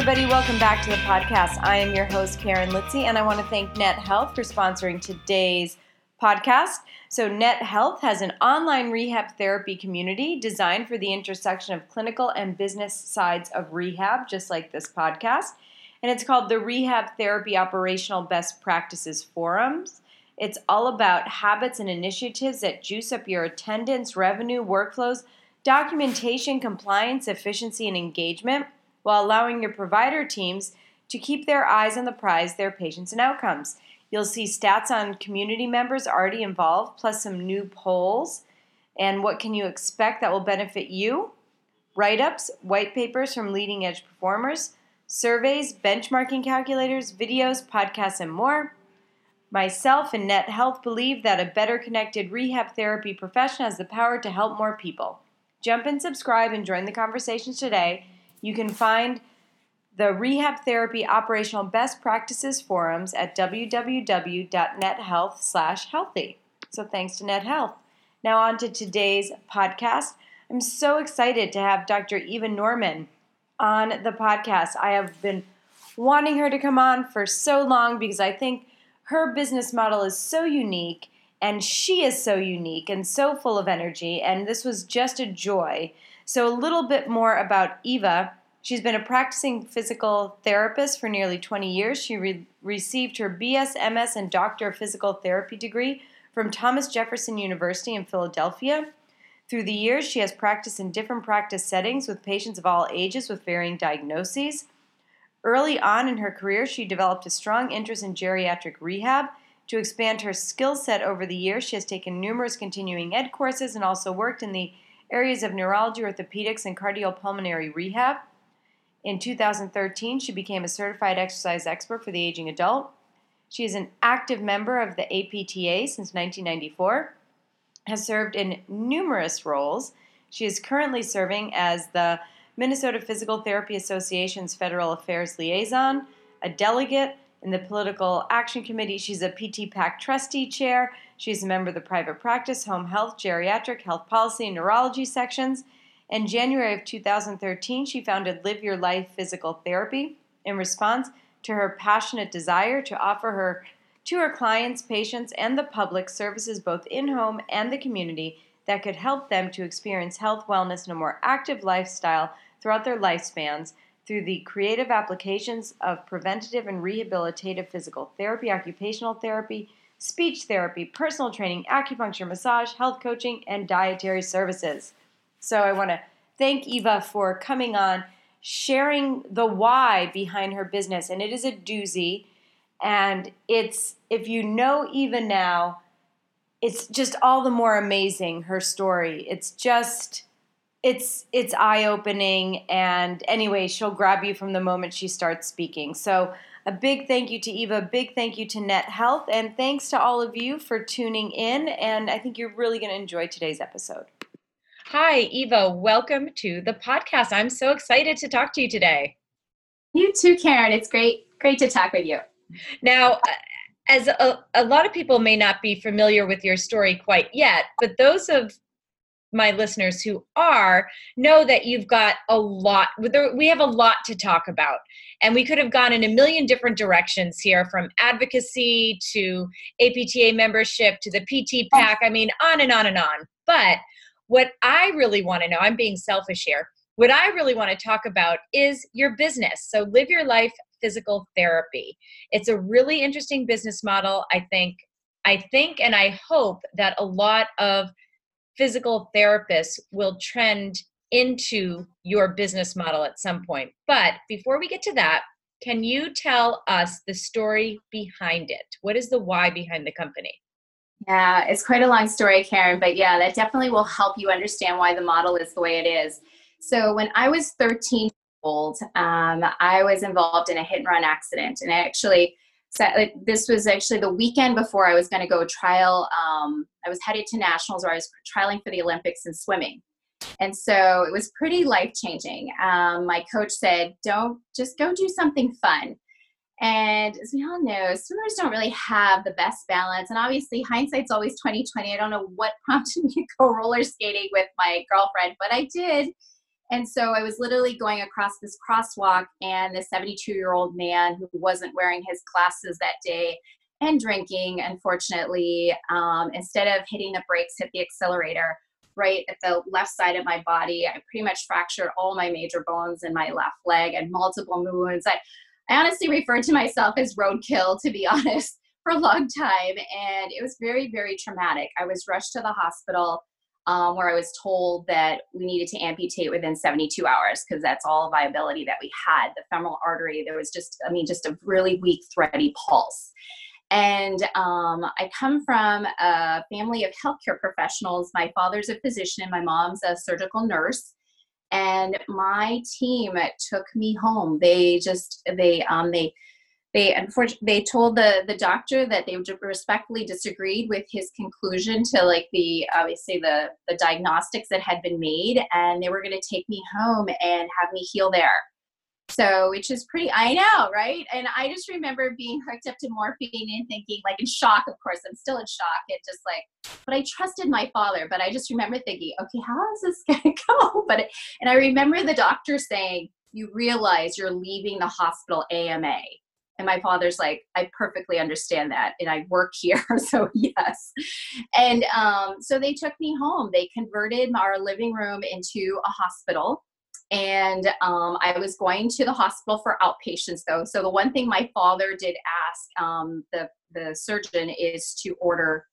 Everybody, welcome back to the podcast. I am your host, Karen Litzy, and I want to thank Net Health for sponsoring today's podcast. So, Net Health has an online rehab therapy community designed for the intersection of clinical and business sides of rehab, just like this podcast. And it's called the Rehab Therapy Operational Best Practices Forums. It's all about habits and initiatives that juice up your attendance, revenue, workflows, documentation, compliance, efficiency, and engagement while allowing your provider teams to keep their eyes on the prize, their patients and outcomes. You'll see stats on community members already involved, plus some new polls. And what can you expect that will benefit you? Write ups, white papers from leading edge performers, surveys, benchmarking calculators, videos, podcasts, and more. Myself and Net Health believe that a better connected rehab therapy profession has the power to help more people. Jump and subscribe and join the conversations today you can find the Rehab Therapy Operational Best Practices forums at www.nethealth/healthy. So thanks to Net Health. Now on to today's podcast. I'm so excited to have Dr. Eva Norman on the podcast. I have been wanting her to come on for so long because I think her business model is so unique and she is so unique and so full of energy and this was just a joy so, a little bit more about Eva. She's been a practicing physical therapist for nearly 20 years. She re- received her BS, MS, and Doctor of Physical Therapy degree from Thomas Jefferson University in Philadelphia. Through the years, she has practiced in different practice settings with patients of all ages with varying diagnoses. Early on in her career, she developed a strong interest in geriatric rehab. To expand her skill set over the years, she has taken numerous continuing ed courses and also worked in the areas of neurology, orthopedics, and cardiopulmonary rehab. In 2013, she became a certified exercise expert for the aging adult. She is an active member of the APTA since 1994, has served in numerous roles. She is currently serving as the Minnesota Physical Therapy Association's Federal Affairs Liaison, a delegate in the Political Action Committee. She's a PT PAC trustee chair. She's a member of the private practice, home health, geriatric, health policy, and neurology sections. In January of 2013, she founded Live Your Life Physical Therapy in response to her passionate desire to offer her to her clients, patients, and the public services both in home and the community that could help them to experience health, wellness, and a more active lifestyle throughout their lifespans through the creative applications of preventative and rehabilitative physical therapy, occupational therapy, speech therapy, personal training, acupuncture, massage, health coaching, and dietary services. So I want to thank Eva for coming on, sharing the why behind her business. And it is a doozy. And it's, if you know Eva now, it's just all the more amazing, her story. It's just it's it's eye opening and anyway she'll grab you from the moment she starts speaking. So a big thank you to eva big thank you to net health and thanks to all of you for tuning in and i think you're really going to enjoy today's episode. Hi eva. Welcome to the podcast. I'm so excited to talk to you today. You too karen. It's great great to talk with you. Now as a, a lot of people may not be familiar with your story quite yet but those of my listeners who are know that you've got a lot we have a lot to talk about. And we could have gone in a million different directions here from advocacy to apta membership to the PT PAC. I mean on and on and on. But what i really want to know i'm being selfish here what i really want to talk about is your business. So live your life physical therapy. It's a really interesting business model i think. I think and i hope that a lot of physical therapists will trend into your business model at some point. But before we get to that, can you tell us the story behind it? What is the why behind the company? Yeah, it's quite a long story, Karen, but yeah, that definitely will help you understand why the model is the way it is. So, when I was 13 old, um, I was involved in a hit and run accident, and I actually. So this was actually the weekend before I was going to go trial. Um, I was headed to nationals where I was trialing for the Olympics in swimming, and so it was pretty life changing. Um, my coach said, "Don't just go do something fun." And as we all know, swimmers don't really have the best balance. And obviously, hindsight's always 2020. I don't know what prompted me to go roller skating with my girlfriend, but I did. And so I was literally going across this crosswalk, and the 72 year old man who wasn't wearing his glasses that day and drinking, unfortunately, um, instead of hitting the brakes, hit the accelerator right at the left side of my body. I pretty much fractured all my major bones in my left leg and multiple wounds. I, I honestly referred to myself as roadkill, to be honest, for a long time. And it was very, very traumatic. I was rushed to the hospital um, where I was told that we needed to amputate within 72 hours because that's all viability that we had. The femoral artery, there was just, I mean, just a really weak, thready pulse. And um, I come from a family of healthcare professionals. My father's a physician, my mom's a surgical nurse and my team took me home they just they um they they unfortunately they told the the doctor that they respectfully disagreed with his conclusion to like the obviously the the diagnostics that had been made and they were going to take me home and have me heal there so, which is pretty, I know, right? And I just remember being hooked up to morphine and thinking, like, in shock, of course, I'm still in shock. It just like, but I trusted my father. But I just remember thinking, okay, how is this going to go? But, and I remember the doctor saying, you realize you're leaving the hospital AMA. And my father's like, I perfectly understand that. And I work here. So, yes. And um, so they took me home. They converted our living room into a hospital and um, I was going to the hospital for outpatients though. So the one thing my father did ask um, the the surgeon is to order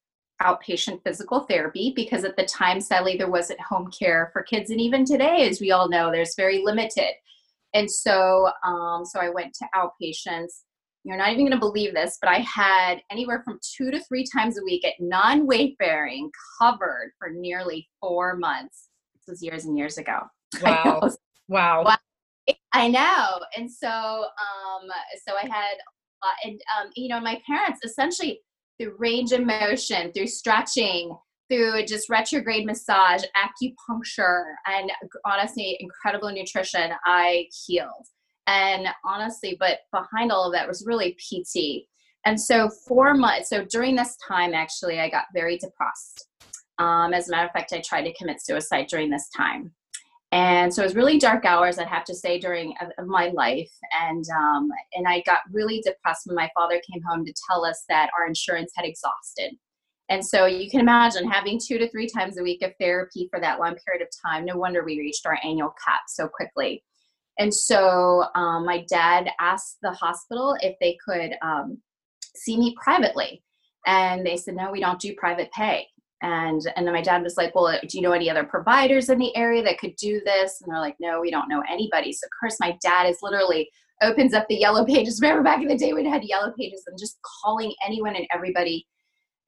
outpatient physical therapy because at the time, sadly, there wasn't home care for kids, and even today, as we all know, there's very limited. And so, um, so I went to outpatients. You're not even going to believe this, but I had anywhere from two to three times a week at non-weight bearing covered for nearly four months. This was years and years ago. Wow. Wow. I know. And so, um, so I had, uh, and, um, you know, my parents essentially through range of motion, through stretching, through just retrograde massage, acupuncture, and honestly, incredible nutrition, I healed. And honestly, but behind all of that was really PT. And so, four months, so during this time, actually, I got very depressed. Um, as a matter of fact, I tried to commit suicide during this time. And so it was really dark hours i'd have to say during of my life. And um, and i got really depressed when my father came home to tell us that our insurance had exhausted. And so you can imagine having two to three times a week of therapy for that long period of time. No wonder we reached our annual cap so quickly and so um, my dad asked the hospital if they could um, see me privately. And they said no we don't do private pay. And and then my dad was like well do you know any other providers in the area that could do this? And they're like no we don't know anybody. So of course my dad is literally opens up the yellow pages. Remember back in the day when it had yellow pages and just calling anyone and everybody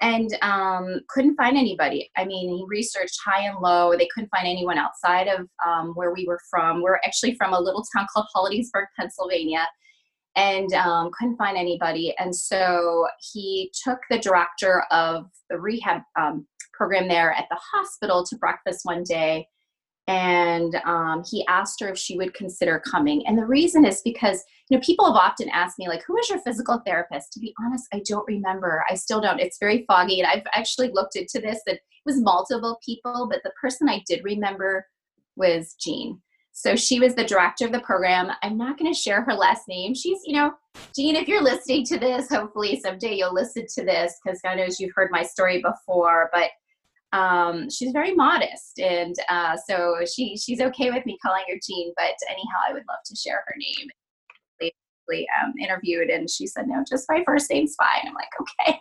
and um, couldn't find anybody. I mean he researched high and low. They couldn't find anyone outside of um, where we were from. We're actually from a little town called hollidaysburg pennsylvania and um, couldn't find anybody. And so he took the director of the rehab um, program there at the hospital to breakfast one day and um, he asked her if she would consider coming. And the reason is because you know people have often asked me like who is your physical therapist? To be honest i don't remember. I still don't. It's very foggy and i've actually looked into this and it was multiple people but the person i did remember was jean. So she was the director of the program. I'm not going to share her last name. She's you know jean if you're listening to this hopefully someday you'll listen to this because god knows you've heard my story before but um, she's very modest, and uh, so she she's okay with me calling her Jean. But anyhow, I would love to share her name. Um, interviewed, and she said, "No, just my first name's fine." I'm like, "Okay."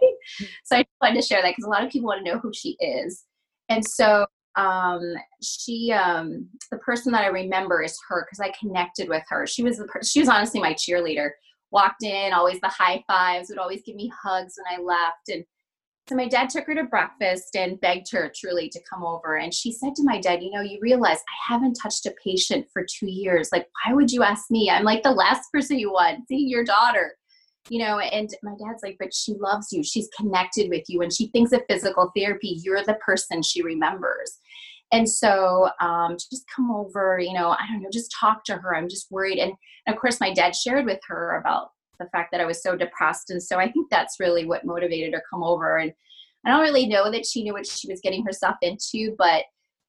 so I wanted to share that because a lot of people want to know who she is, and so um, she um, the person that I remember is her because I connected with her. She was the per- she was honestly my cheerleader. Walked in, always the high fives, would always give me hugs when I left, and so my dad took her to breakfast and begged her truly to come over. And she said to my dad, You know, you realize I haven't touched a patient for two years. Like, why would you ask me? I'm like the last person you want, seeing your daughter. You know, and my dad's like, But she loves you. She's connected with you. And she thinks of physical therapy, you're the person she remembers. And so um, just come over, you know, I don't know, just talk to her. I'm just worried. And, and of course, my dad shared with her about the fact that I was so depressed. And so I think that's really what motivated her come over. And I don't really know that she knew what she was getting herself into, but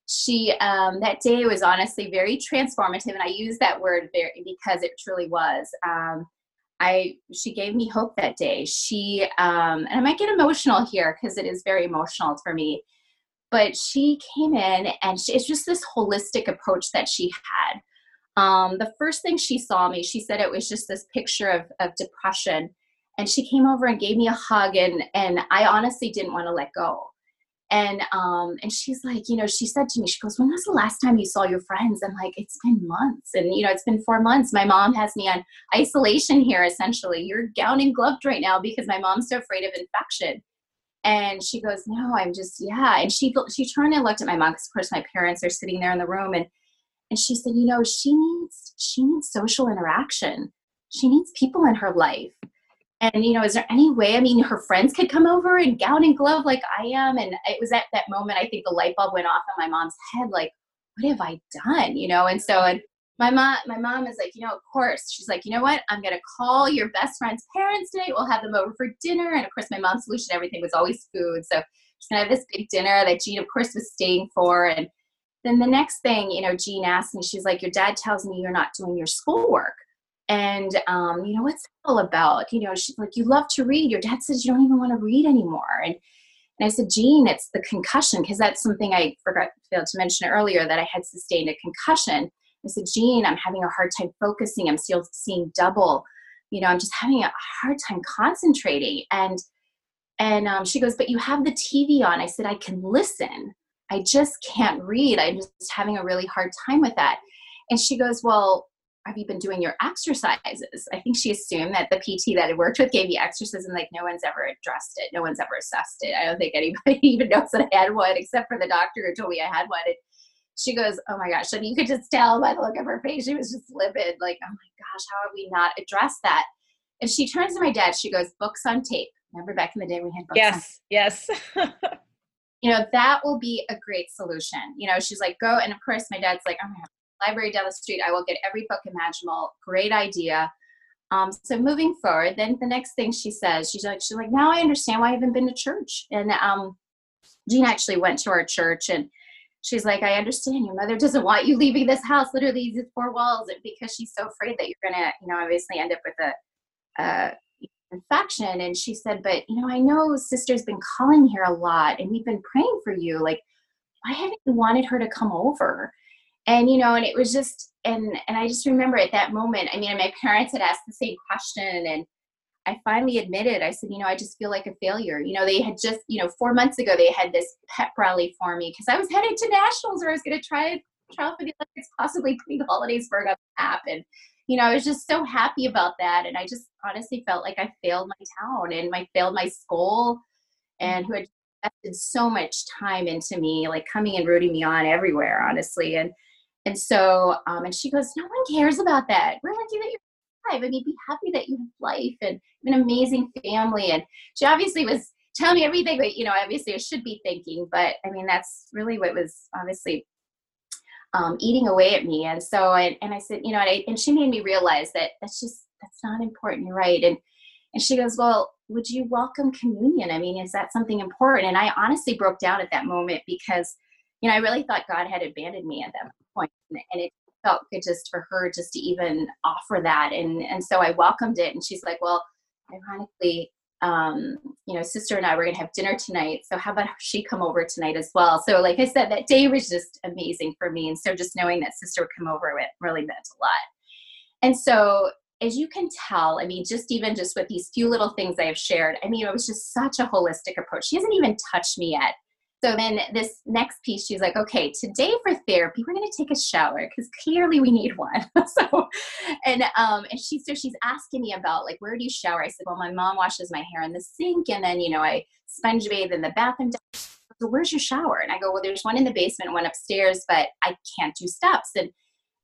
she um, that day was honestly very transformative, and I use that word very because it truly was. Um, I she gave me hope that day. She um, and I might get emotional here because it is very emotional for me. But she came in and she, it's just this holistic approach that she had. Um, the first thing she saw me, she said it was just this picture of, of depression. And she came over and gave me a hug, and, and I honestly didn't want to let go. And um, and she's like, you know, she said to me, she goes, when was the last time you saw your friends? I'm like, it's been months, and you know, it's been four months. My mom has me on isolation here, essentially. You're gown and gloved right now because my mom's so afraid of infection. And she goes, no, I'm just yeah. And she she turned and looked at my mom because of course my parents are sitting there in the room, and and she said you know she needs she needs social interaction. She needs people in her life. And you know is there any way i mean her friends could come over and gown and glove like i am. And it was at that moment i think the light bulb went off in my mom's head like what have i done? You know? And so and my mom my mom is like you know of course. She's like you know what? I'm to call your best friend's parents tonight we'll have them over for dinner. And of course my mom's solution everything was always food. So she's to have this big dinner that jean of course was staying for. And then the next thing, you know, Jean asked me, she's like, Your dad tells me you're not doing your schoolwork. And, um, you know, what's all about? You know, she's like, You love to read. Your dad says you don't even want to read anymore. And, and I said, Jean, it's the concussion, because that's something I forgot failed to mention earlier that I had sustained a concussion. I said, Jean, I'm having a hard time focusing. I'm still seeing double. You know, I'm just having a hard time concentrating. And and um, she goes, but you have the TV on. I said, I can listen. I just can't read. I'm just having a really hard time with that. And she goes, Well, have you been doing your exercises? I think she assumed that the PT that I worked with gave me exercises and like no one's ever addressed it. No one's ever assessed it. I don't think anybody even knows that I had one except for the doctor who told me I had one. And she goes, Oh my gosh. And you could just tell by the look of her face, she was just livid, like, Oh my gosh, how have we not addressed that? And she turns to my dad, she goes, Books on tape. Remember back in the day we had books yes, Yes, yes. you know, that will be a great solution. You know, she's like, go. And of course, my dad's like, I'm going to library down the street. I will get every book imaginable. Great idea. Um, so moving forward, then the next thing she says, she's like, she's like, now I understand why I haven't been to church. And um, Jean actually went to our church and she's like, I understand your mother doesn't want you leaving this house, literally these four walls, because she's so afraid that you're gonna, you know, obviously end up with a, a infection and she said but you know i know sister's been calling here a lot and we've been praying for you. Like why haven't you wanted her to come over? And you know and it was just and and i just remember at that moment i mean my parents had asked the same question and i finally admitted i said you know i just feel like a failure. You know they had just you know four months ago they had this pep rally for me because i was headed to nationals where i was going to try trial for the olympics possibly pre-holidays to happen you know, I was just so happy about that. And I just honestly felt like I failed my town and I failed my school and who had invested so much time into me, like coming and rooting me on everywhere, honestly. And and so, um, and she goes, no one cares about that. We're lucky that you're alive. I mean, be happy that you have life and an amazing family. And she obviously was telling me everything that, you know, obviously I should be thinking, but I mean, that's really what was obviously um, eating away at me. And so, I, and I said, you know, and, I, and she made me realize that that's just, that's not important. You're right. And, and she goes, well, would you welcome communion? I mean, is that something important? And I honestly broke down at that moment because, you know, I really thought God had abandoned me at that point. And it felt good just for her just to even offer that. And, and so I welcomed it. And she's like, well, ironically, um, you know, sister and I were gonna have dinner tonight. So how about she come over tonight as well? So like I said, that day was just amazing for me. And so just knowing that sister would come over it really meant a lot. And so as you can tell, I mean, just even just with these few little things I have shared, I mean, it was just such a holistic approach. She hasn't even touched me yet. So then this next piece, she's like, okay, today for therapy, we're gonna take a shower because clearly we need one. so and um and she so she's asking me about like where do you shower? I said, Well, my mom washes my hair in the sink and then you know I sponge bathe in the bathroom. So where's your shower? And I go, Well, there's one in the basement, one upstairs, but I can't do steps. And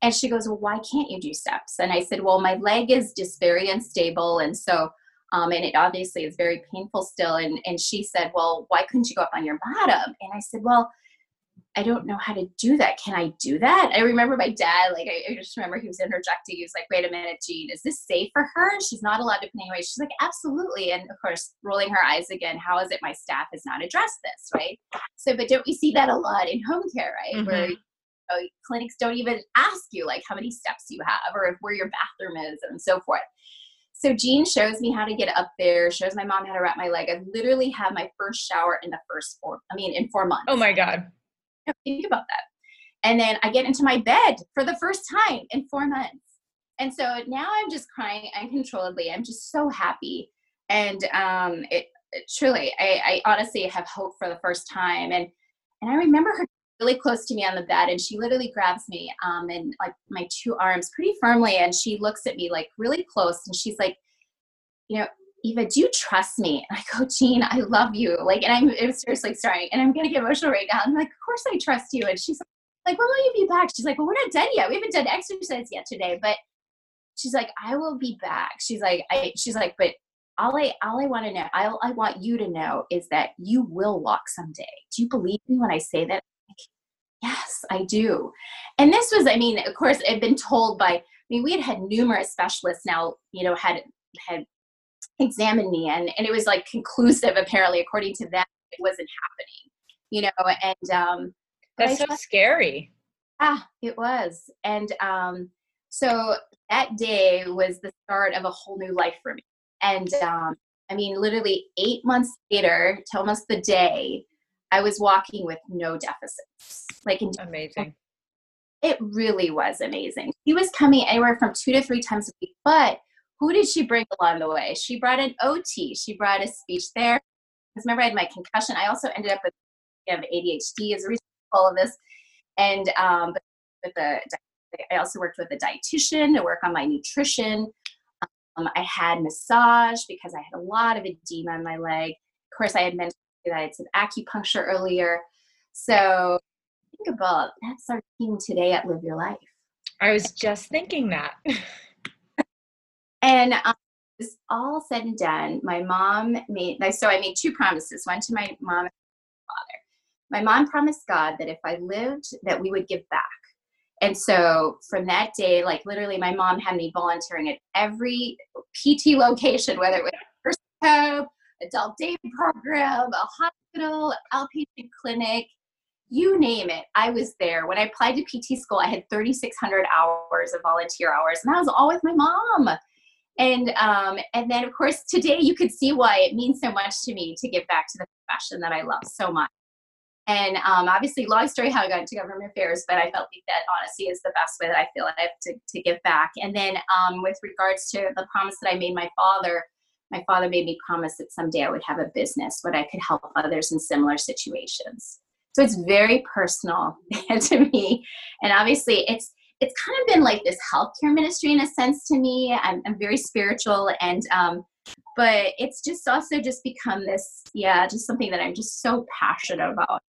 and she goes, Well, why can't you do steps? And I said, Well, my leg is just very unstable. And so um, and it obviously is very painful still. And, and she said, Well, why couldn't you go up on your bottom? And I said, Well, I don't know how to do that. Can I do that? I remember my dad, like, I, I just remember he was interjecting. He was like, wait a minute, Jean, is this safe for her? She's not allowed to put anyway. She's like, absolutely. And of course, rolling her eyes again, how is it my staff has not addressed this, right? So, but don't we see that a lot in home care, right? Mm-hmm. Where you know, clinics don't even ask you, like, how many steps you have or where your bathroom is and so forth. So Jean shows me how to get up there, shows my mom how to wrap my leg. I literally had my first shower in the first four, I mean, in four months. Oh my God. Think about that. And then I get into my bed for the first time in four months. And so now I'm just crying uncontrollably. I'm just so happy. And um, it, it truly, I, I honestly have hope for the first time. And and I remember her really close to me on the bed and she literally grabs me um in like my two arms pretty firmly and she looks at me like really close and she's like you know eva do you trust me? And i go jean i love you. Like and i'm, I'm seriously starting and i'm gonna get emotional right now i'm like of course i trust you. And she's like when will you be back. She's like well we're not done yet. We haven't done exercise yet today. But she's like i will be back. She's like i she's like but all I all I want to know, all I want you to know is that you will walk someday. Do you believe me when I say that? Yes, I do. And this was, I mean, of course, I've been told by, I mean, we had had numerous specialists now, you know, had had examined me, and and it was like conclusive, apparently, according to them, it wasn't happening, you know, and um, that's so scary. Ah, it was, and um, so that day was the start of a whole new life for me, and um, I mean, literally eight months later, to almost the day, I was walking with no deficits. Like in amazing. It really was amazing. She was coming anywhere from two to three times a week, but who did she bring along the way? She brought an OT. She brought a speech there. Because Remember, I had my concussion. I also ended up with you know, ADHD as a result of all of this, and um, with the I also worked with a dietitian to work on my nutrition. Um, I had massage because I had a lot of edema in my leg. Of course, I had mentioned that I had some acupuncture earlier. So think about that's our team today at Live Your Life. I was just thinking that. and um, this all said and done, my mom made so I made two promises, one to my mom and father. My mom promised God that if I lived, that we would give back. And so from that day, like literally, my mom had me volunteering at every PT location, whether it was First Hope, adult day program, a hospital, outpatient clinic, you name it. I was there. When I applied to PT school, I had 3,600 hours of volunteer hours, and that was all with my mom. And um, and then of course today you could see why it means so much to me to give back to the profession that I love so much. And um, obviously, long story how I got into government affairs, but I felt like that honesty is the best way that I feel I have to, to give back. And then um, with regards to the promise that I made my father, my father made me promise that someday I would have a business where I could help others in similar situations. So it's very personal to me. And obviously it's it's kind of been like this healthcare ministry in a sense to me. I'm, I'm very spiritual and um, but it's just also just become this, yeah, just something that I'm just so passionate about.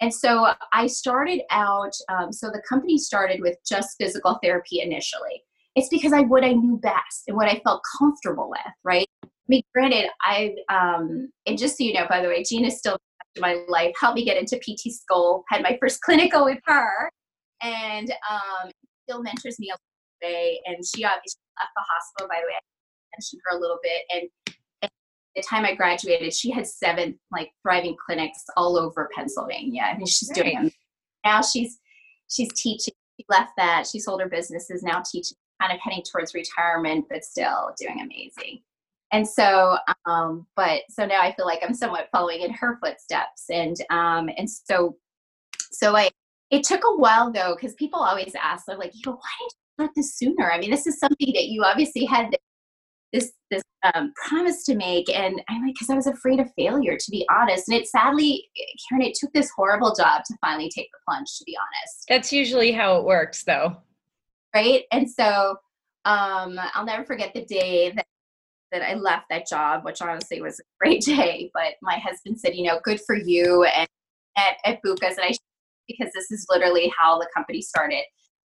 And so I started out, um, so the company started with just physical therapy initially. It's because I what I knew best and what I felt comfortable with, right? I mean, granted, I um, and just so you know, by the way, Gina is still in my life, helped me get into PT school, had my first clinical with her, and um, still mentors me a way. And she obviously left the hospital, by the way. I mentioned her a little bit. And at the time I graduated, she had seven like thriving clinics all over Pennsylvania. I mean, she's doing them. Now she's she's teaching. She left that. She sold her businesses, now teaching, kind of heading towards retirement, but still doing amazing and so um, but so now i feel like i'm somewhat following in her footsteps and um, and so so i it took a while though because people always ask they're like you know why didn't you start this sooner? I mean this is something that you obviously had this this um, promise to make and i'm like because i was afraid of failure to be honest. And it sadly karen it took this horrible job to finally take the plunge to be honest. That's usually how it works though. Right? And so um, i'll never forget the day that that i left that job which honestly was a great day but my husband said you know good for you and at, at Buca's and i because this is literally how the company started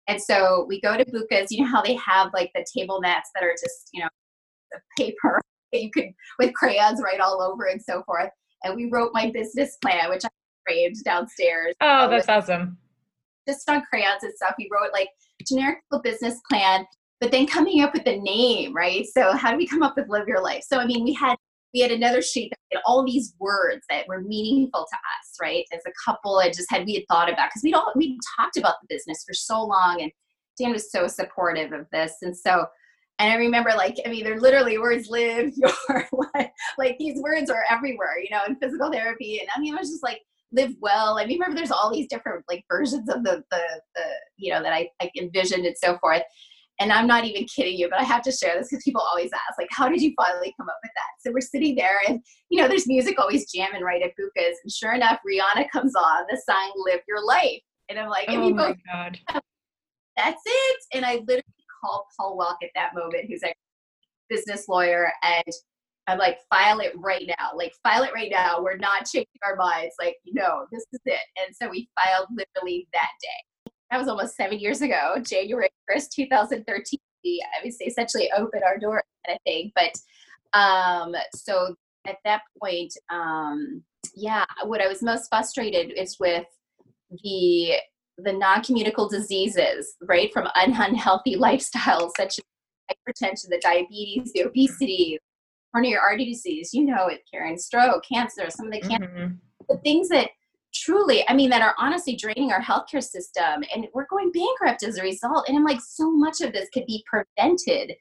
and so we go to Buca's you know how they have like the table mats that are just you know paper that you could with crayons write all over and so forth. And we wrote my business plan, which I framed downstairs. Oh, that's awesome. Just on crayons and stuff. We wrote like generic business plan, but then coming up with the name, right? So how do we come up with live your life? So I mean, we had we had another sheet that had all these words that were meaningful to us, right? As a couple, I just had we had thought about because we'd all we talked about the business for so long, and Dan was so supportive of this, and so and I remember, like, I mean, they're literally words live your life. like these words are everywhere, you know, in physical therapy. And I mean, it was just like live well. I mean, remember, there's all these different like versions of the the, the you know that I, I envisioned and so forth. And I'm not even kidding you, but I have to share this because people always ask, like, how did you finally come up with that? So we're sitting there, and you know, there's music always jamming right at Buca's, and sure enough, Rihanna comes on the song "Live Your Life," and I'm like, oh my god, that's it. And I literally call Paul Welk at that moment, who's a business lawyer, and I'm like, file it right now. Like, file it right now. We're not changing our minds. Like, no, this is it. And so we filed literally that day. That was almost seven years ago, January 1st, 2013. We obviously essentially opened our door kind of thing. But um, so at that point, um, yeah, what I was most frustrated is with the the non-communicable diseases, right, from unhealthy lifestyles such as hypertension, the diabetes, the obesity, coronary artery disease, you know it, Karen, stroke, cancer, some of the cancer, mm-hmm. the things that truly, I mean, that are honestly draining our healthcare system, and we're going bankrupt as a result. And I'm like, so much of this could be prevented.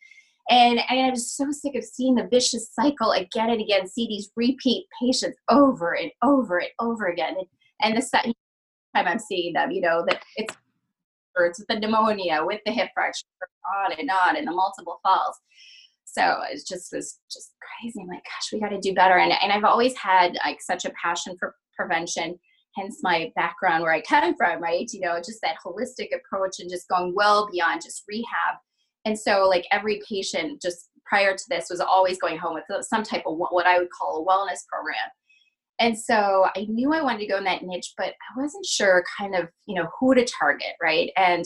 And, and I'm just so sick of seeing the vicious cycle again and again, see these repeat patients over and over and over again. And, the time I'm seeing them, you know, that it's it's with the pneumonia, with the hip fracture, on and on, and the multiple falls. So it just was just crazy. I'm like, gosh, we got to do better. And, and I've always had like such a passion for prevention, hence my background where I come from, right? You know, just that holistic approach and just going well beyond just rehab. And so, like every patient, just prior to this, was always going home with some type of what I would call a wellness program. And so I knew I wanted to go in that niche, but I wasn't sure kind of, you know, who to target, right? And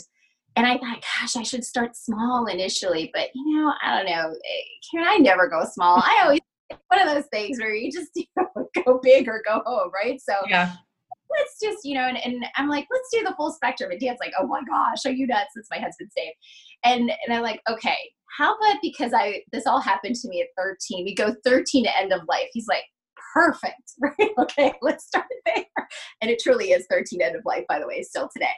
and I thought, gosh, I should start small initially, but you know, I don't know. Can I never go small? I always one of those things where you just you know, go big or go home, right? So yeah. Let's just, you know, and, and I'm like, let's do the full spectrum. And Dan's like, oh my gosh, are you nuts? That's my husband's name. And and I'm like, okay, how about because I this all happened to me at 13. We go 13 to end of life. He's like, perfect, right? okay, let's start there. And it truly is 13 end of life, by the way, still today.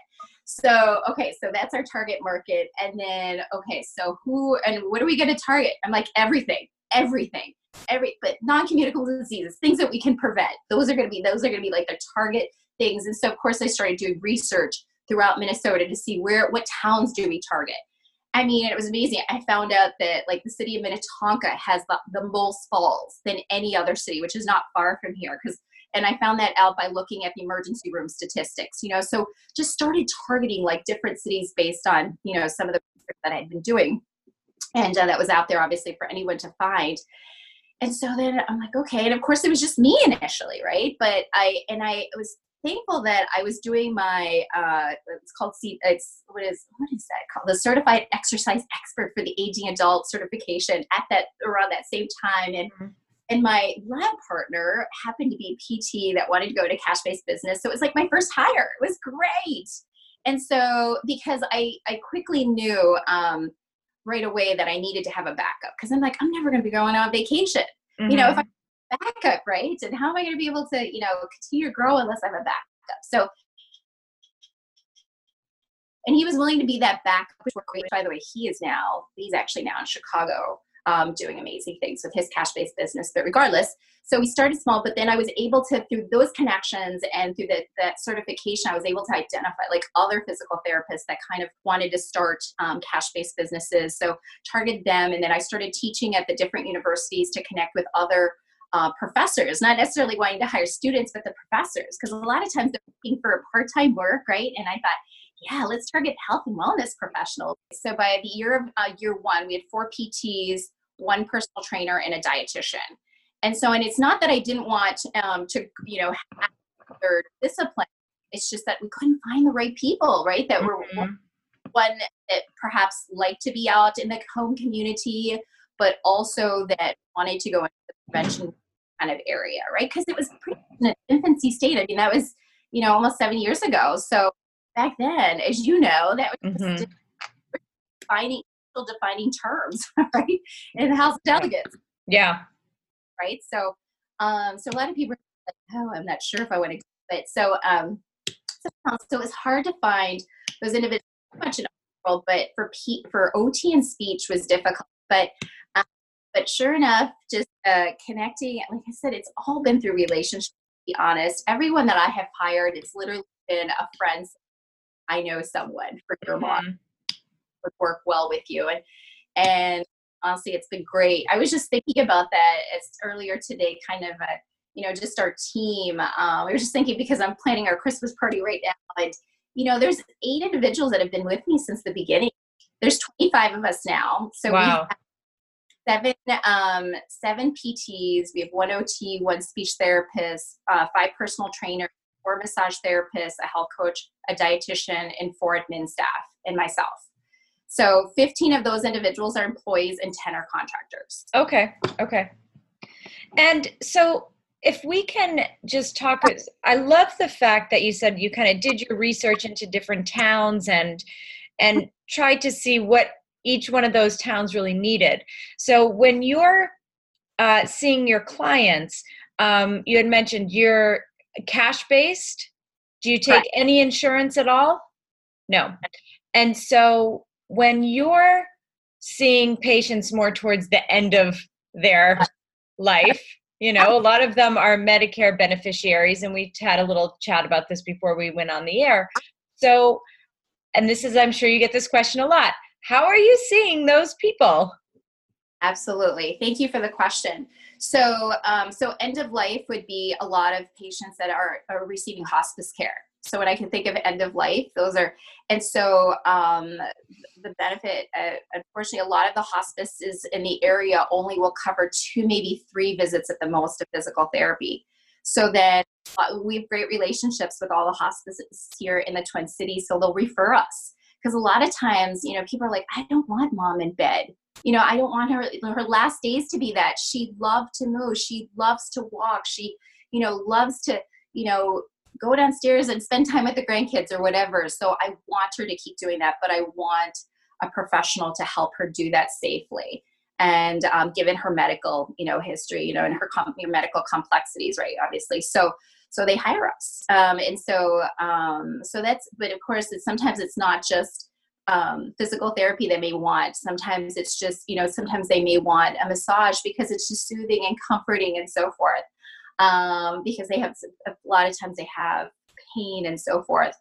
So, okay, so that's our target market. And then, okay, so who and what are we going to target? I'm like, everything, everything, every, but non communicable diseases, things that we can prevent. Those are going to be, those are going to be like the target things. And so, of course, I started doing research throughout Minnesota to see where, what towns do we target? I mean, it was amazing. I found out that like the city of Minnetonka has the, the most falls than any other city, which is not far from here. Because and I found that out by looking at the emergency room statistics. You know, so just started targeting like different cities based on you know some of the that I had been doing, and uh, that was out there obviously for anyone to find. And so then I'm like, okay, and of course it was just me initially, right? But I and I was thankful that I was doing my uh, it's called C it's what is what is that called? The certified exercise expert for the aging adult certification at that around that same time. And mm-hmm. and my lab partner happened to be PT that wanted to go to cash based business. So it was like my first hire. It was great. And so because I I quickly knew um, right away that I needed to have a backup. Because I'm like I'm never going to be going on vacation. Mm-hmm. you know if I backup, right? And how am I going to be able to, you know, continue to grow unless I have a backup? So, and he was willing to be that backup, which by the way, he is now, he's actually now in Chicago um, doing amazing things with his cash based business. But regardless, so we started small, but then I was able to, through those connections and through the, that certification, I was able to identify like other physical therapists that kind of wanted to start um, cash based businesses. So targeted them, and then I started teaching at the different universities to connect with other uh, professors, not necessarily wanting to hire students, but the professors, because a lot of times they're looking for part time work, right? And I thought, yeah, let's target health and wellness professionals. So by the year of uh, year one, we had four PTs, one personal trainer, and a dietitian. And so, and it's not that I didn't want um, to, you know, have their discipline. It's just that we couldn't find the right people, right? That mm-hmm. were one that perhaps liked to be out in the home community, but also that wanted to go into the prevention kind of area, right? Because it was pretty in an infancy state. I mean, that was, you know, almost seven years ago. So back then, as you know, that was mm-hmm. defining defining terms, right? In the House of Delegates. Yeah. Right. So, um, so a lot of people are like, oh, I'm not sure if I want to, but so, um, so, it's hard to find those individuals much in the world, but for P, for OT and speech was difficult. But but sure enough, just uh, connecting, like I said, it's all been through relationships. To be honest, everyone that I have hired, it's literally been a friend. I know someone for your mm-hmm. mom would work well with you, and and honestly, it's been great. I was just thinking about that as earlier today, kind of a you know just our team. Um, we were just thinking because I'm planning our Christmas party right now, and you know, there's eight individuals that have been with me since the beginning. There's 25 of us now, so wow. we seven um, seven PTs. We have one OT, one speech therapist, uh, five personal trainers, four massage therapists, a health coach, a dietitian, and four admin staff, and myself. So 15 of those individuals are employees and 10 are contractors. Okay. Okay. And so if we can just talk i love the fact that you said you kind of did your research into different towns and and tried to see what each one of those towns really needed. So when you're uh, seeing your clients, um, you had mentioned you're cash based. Do you take any insurance at all? No. And so when you're seeing patients more towards the end of their life, you know, a lot of them are Medicare beneficiaries, and we had a little chat about this before we went on the air. So, and this is, I'm sure you get this question a lot how are you seeing those people? Absolutely. Thank you for the question. So, um, so end of life would be a lot of patients that are, are receiving hospice care. So when I can think of end of life, those are, and so um, the benefit, uh, unfortunately, a lot of the hospices in the area only will cover two, maybe three visits at the most of physical therapy. So then uh, we have great relationships with all the hospices here in the Twin Cities, so they'll refer us because a lot of times you know people are like i don't want mom in bed. You know i don't want her her last days to be that. She loved to move. She loves to walk. She you know loves to you know go downstairs and spend time with the grandkids or whatever. So i want her to keep doing that but i want a professional to help her do that safely and um, given her medical you know history you know and her com- medical complexities right obviously. So so they hire us. Um, and so um, so that's but of course it's sometimes it's not just um, physical therapy they may want. Sometimes it's just you know sometimes they may want a massage because it's just soothing and comforting and so forth. Um, because they have a lot of times they have pain and so forth.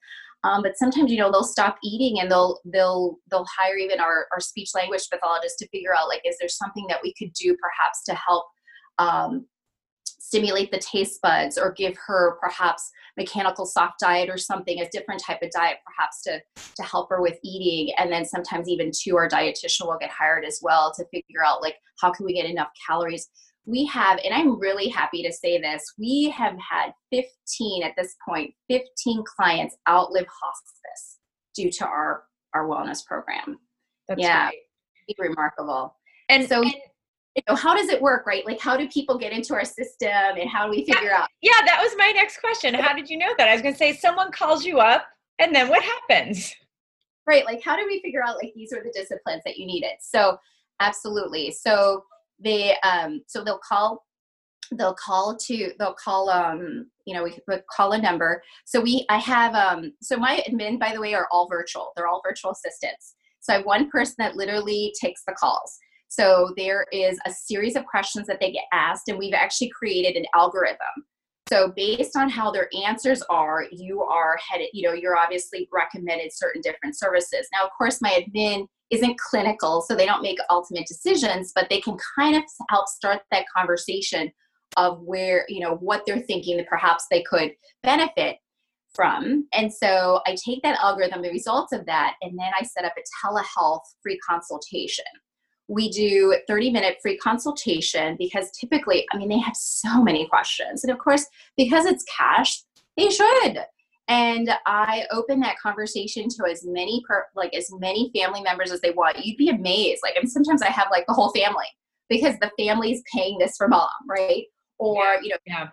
Um, but sometimes you know they'll stop eating and they'll they'll they'll hire even our, our speech language pathologist to figure out like is there something that we could do perhaps to help um, stimulate the taste buds or give her perhaps mechanical soft diet or something a different type of diet perhaps to to help her with eating. And then sometimes even to our dietitian will get hired as well to figure out like how can we get enough calories? We have and i'm really happy to say this we have had 15 at this point 15 clients outlive hospice due to our our wellness program. That's yeah. remarkable. And so and you know how does it work right? Like how do people get into our system and how do we figure yeah, out? Yeah that was my next question. How did you know that? I was going to say someone calls you up and then what happens? Right like how do we figure out like these are the disciplines that you needed? So absolutely. So they um so they'll call they'll call to they'll call um you know we could call a number. So we i have um so my admin by the way are all virtual. They're all virtual assistants. So i have one person that literally takes the calls So there is a series of questions that they get asked, and we've actually created an algorithm. So based on how their answers are, you are headed, you know, you're obviously recommended certain different services. Now, of course, my admin isn't clinical, so they don't make ultimate decisions, but they can kind of help start that conversation of where, you know, what they're thinking that perhaps they could benefit from. And so I take that algorithm, the results of that, and then I set up a telehealth free consultation. We do 30 minute free consultation because typically, I mean, they have so many questions. And of course, because it's cash, they should. And I open that conversation to as many per, like as many family members as they want. You'd be amazed. Like, and sometimes I have like the whole family because the family's paying this for mom, right? Or Yeah. you know, Yeah.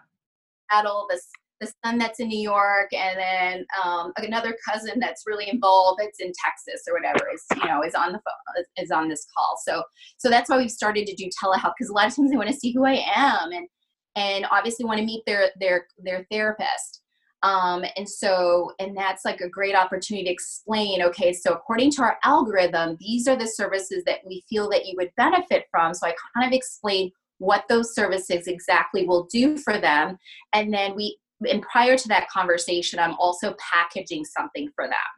battle this the son that's in New York, and then um, another cousin that's really involved. It's in Texas or whatever. Is you know is on the phone is on this call. So so that's why we've started to do telehealth because a lot of times they want to see who I am and and obviously want to meet their their their therapist. Um, and so and that's like a great opportunity to explain. Okay, so according to our algorithm, these are the services that we feel that you would benefit from. So I kind of explain what those services exactly will do for them and then we and prior to that conversation i'm also packaging something for them.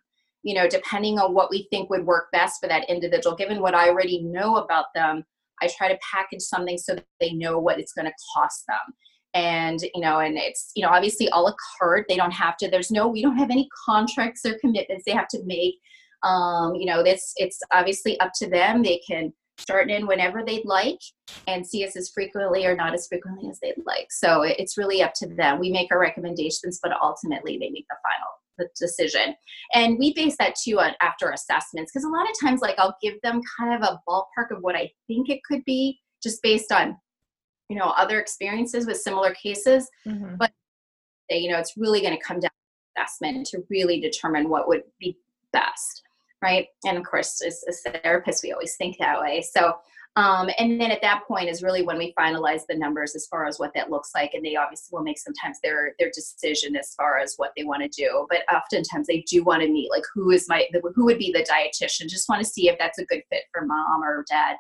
You know depending on what we think would work best for that individual given what i already know about them i try to package something so that they know what it's going to cost them. And you know and it's you know obviously all a la carte they don't have to there's no we don't have any contracts or commitments they have to make. Um you know this it's obviously up to them. They can start in whenever they'd like and see us as frequently or not as frequently as they'd like. So it's really up to them. We make our recommendations, but ultimately they make the final decision. And we base that too on after assessments because a lot of times, like I'll give them kind of a ballpark of what I think it could be, just based on you know other experiences with similar cases. Mhm. You know, it's really going to come down to assessment to really determine what would be best right? And of course, as, as therapists, we always think that way. So, um, and then at that point is really when we finalize the numbers as far as what that looks like, and they obviously will make sometimes their their decision as far as what they want to do. But oftentimes they do want to meet like who is my who would be the dietitian. Just want to see if that's a good fit for mom or dad,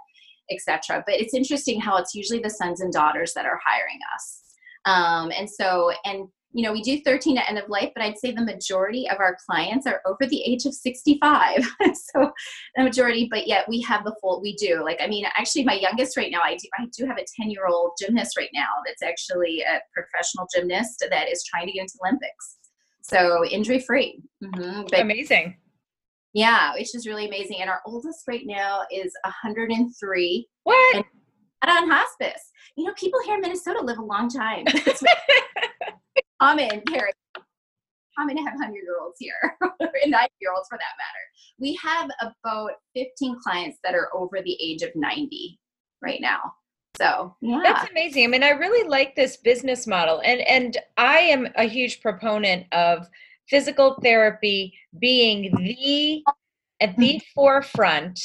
etc. But it's interesting how it's usually the sons and daughters that are hiring us. Um, and so and you know, we do 13 at end of life, but I'd say the majority of our clients are over the age of 65. so the majority, but yet we have the full, we do. Like, I mean, actually my youngest right now, I do, I do have a 10 year old gymnast right now that's actually a professional gymnast that is trying to get into Olympics. So injury free. Mm-hmm. Amazing. yeah, which is really amazing. And our oldest right now is 103 What? And- on hospice. You know, people here in Minnesota live a long time. Common, Carrie. Common to have 100 year olds here, and 90 year olds for that matter. We have about 15 clients that are over the age of 90 right now. So, yeah. That's amazing. I mean, I really like this business model, and and I am a huge proponent of physical therapy being the at the mm-hmm. forefront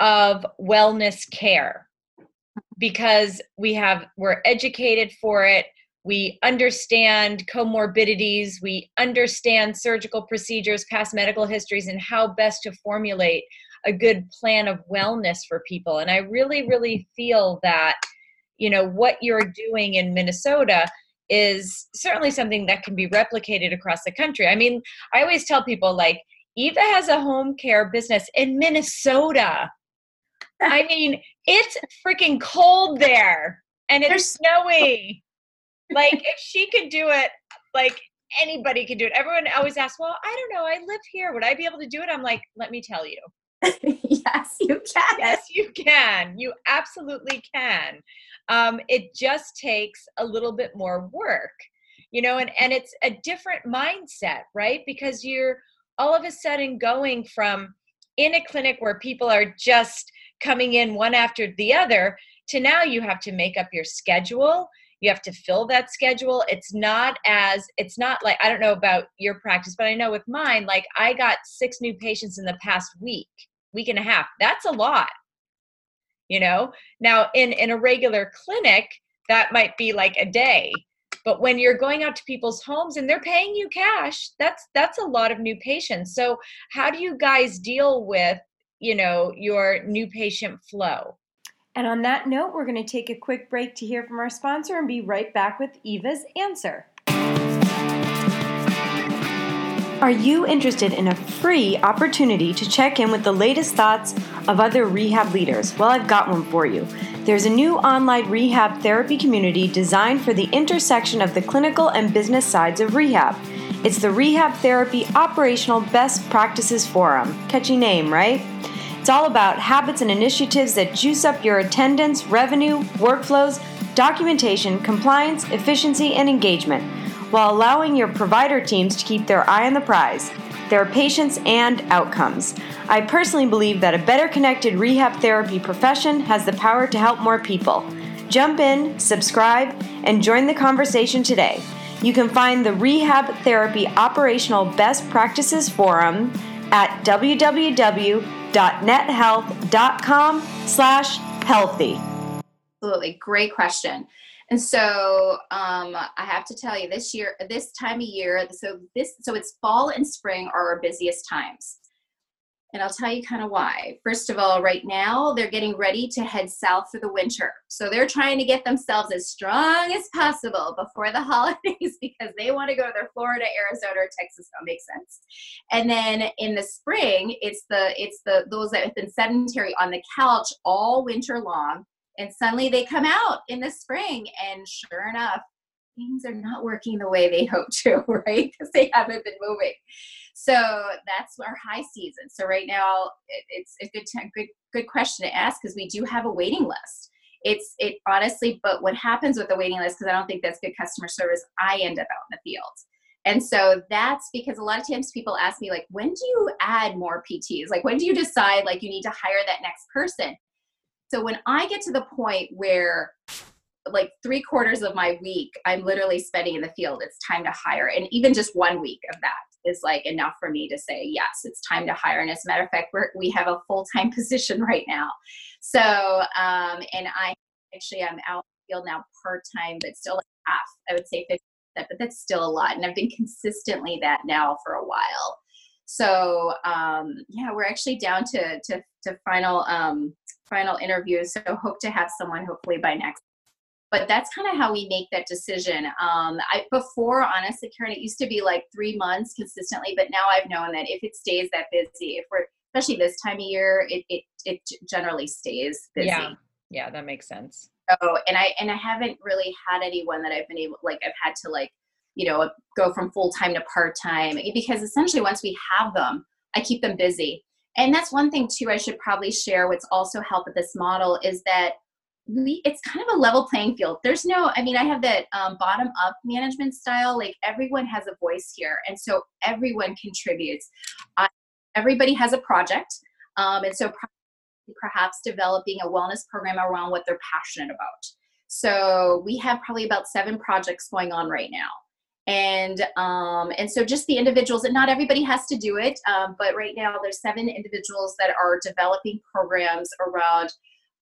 of wellness care because we have we're educated for it we understand comorbidities. We understand surgical procedures past medical histories and how best to formulate a good plan of wellness for people. And i really really feel that you know what you're doing in minnesota is certainly something that can be replicated across the country. I mean i always tell people like eva has a home care business in minnesota. I mean it's freaking cold there and it's snowy like if she could do it like anybody could do it. Everyone always asks well i don't know i live here. Would i be able to do it? I'm like let me tell you. Yes, you can. yes you can. You absolutely can. Um, it just takes a little bit more work you know and and it's a different mindset right? Because you're all of a sudden going from in a clinic where people are just coming in one after the other to now you have to make up your schedule you have to fill that schedule. It's not as it's not like i don't know about your practice but i know with mine like i got six new patients in the past week week and a half. That's a lot. You know? Now in in a regular clinic that might be like a day but when you're going out to people's homes and they're paying you cash that's that's a lot of new patients. So how do you guys deal with you know your new patient flow And on that note, we're going to take a quick break to hear from our sponsor and be right back with Eva's answer. Are you interested in a free opportunity to check in with the latest thoughts of other rehab leaders? Well, I've got one for you. There's a new online rehab therapy community designed for the intersection of the clinical and business sides of rehab. It's the Rehab Therapy Operational Best Practices Forum. Catchy name, right? It's all about habits and initiatives that juice up your attendance, revenue, workflows, documentation, compliance, efficiency, and engagement while allowing your provider teams to keep their eye on the prize their patients and outcomes. I personally believe that a better connected rehab therapy profession has the power to help more people. Jump in, subscribe, and join the conversation today. You can find the Rehab Therapy Operational Best Practices Forum at www.nethealth.com slash healthy. Absolutely. Great question. And so um, I have to tell you, this year, this time of year, so this, so it's fall and spring are our busiest times. And I'll tell you kind of why. First of all, right now they're getting ready to head south for the winter. So they're trying to get themselves as strong as possible before the holidays because they want to go to their Florida, Arizona, or Texas. That makes sense. And then in the spring, it's the it's the those that have been sedentary on the couch all winter long and suddenly they come out in the spring and sure enough things are not working the way they hope to right because they haven't been moving so that's our high season. So right now it, it's a good time, good good question to ask because we do have a waiting list. It's it honestly but what happens with the waiting list because i don't think that's good customer service i end up out in the field. And so that's because a lot of times people ask me like when do you add more pts like when do you decide like you need to hire that next person? So when I get to the point where like three quarters of my week I'm literally spending in the field, it's time to hire. And even just one week of that is like enough for me to say, yes, it's time to hire. And as a matter of fact, we're, we have a full time position right now. So, um, and I actually, I'm out field now part time, but still like half, I would say 50 but that's still a lot. And I've been consistently that now for a while. So um, yeah, we're actually down to to, to final um, final interviews. So hope to have someone hopefully by next. But that's kind of how we make that decision. Um, I before honestly, Karen, it used to be like three months consistently, but now I've known that if it stays that busy, if we're especially this time of year, it it it generally stays busy. Yeah, yeah, that makes sense. Oh, and I and I haven't really had anyone that I've been able like I've had to like you know go from full time to part time because essentially once we have them i keep them busy and that's one thing too i should probably share what's also helped with this model is that we it's kind of a level playing field. There's no i mean i have that um, bottom up management style like everyone has a voice here and so everyone contributes. Everybody has a project um, and so perhaps developing a wellness program around what they're passionate about. So we have probably about seven projects going on right now. And um, and so just the individuals and not everybody has to do it um, but right now there's seven individuals that are developing programs around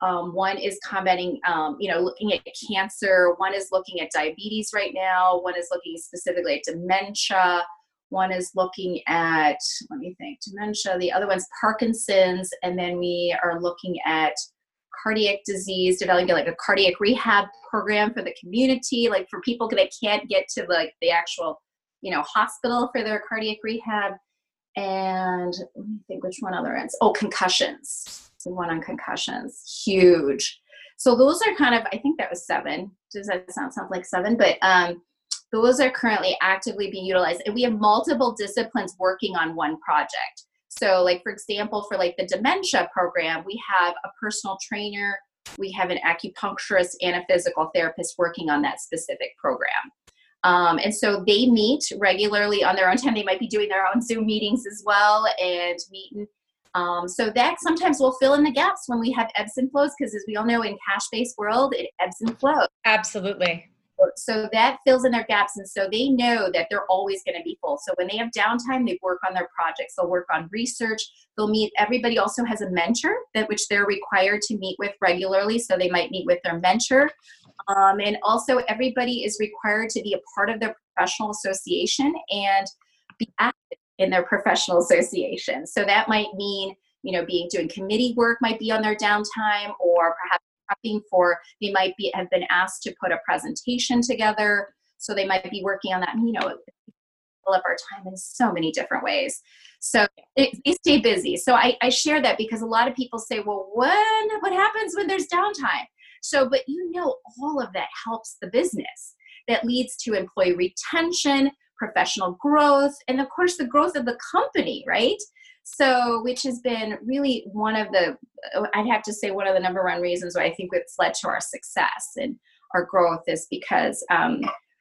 um, one is combating um, you know looking at cancer one is looking at diabetes right now one is looking specifically at dementia one is looking at let me think dementia the other one's parkinson's and then we are looking at cardiac disease, developing like a cardiac rehab program for the community, like for people that can't get to like the actual, you know, hospital for their cardiac rehab. And let me think which one other ends. Oh, concussions. One on concussions, huge. So those are kind of, I think that was seven. Does that sound sound like seven? But um, those are currently actively being utilized, and we have multiple disciplines working on one project. So, like for example, for like the dementia program, we have a personal trainer, we have an acupuncturist, and a physical therapist working on that specific program. Um, and so they meet regularly on their own time. They might be doing their own Zoom meetings as well and meeting. Um, so that sometimes will fill in the gaps when we have ebbs and flows because as we all know in cash-based world, it ebbs and flows. Absolutely. So that fills in their gaps and so they know that they're always going to be full. So when they have downtime they work on their projects. They'll work on research. They'll meet everybody also has a mentor that which they're required to meet with regularly so they might meet with their mentor. Um, and also everybody is required to be a part of their professional association and be active in their professional association. So that might mean you know being doing committee work might be on their downtime or perhaps prepping for they might be have been asked to put a presentation together. So they might be working on that you know fill up our time in so many different ways. So it, they stay busy. So I, I share that because a lot of people say well when what happens when there's downtime? So but you know all of that helps the business. That leads to employee retention professional growth and of course the growth of the company right? So which has been really one of the i'd have to say one of the number one reasons why i think it's led to our success and our growth is because um,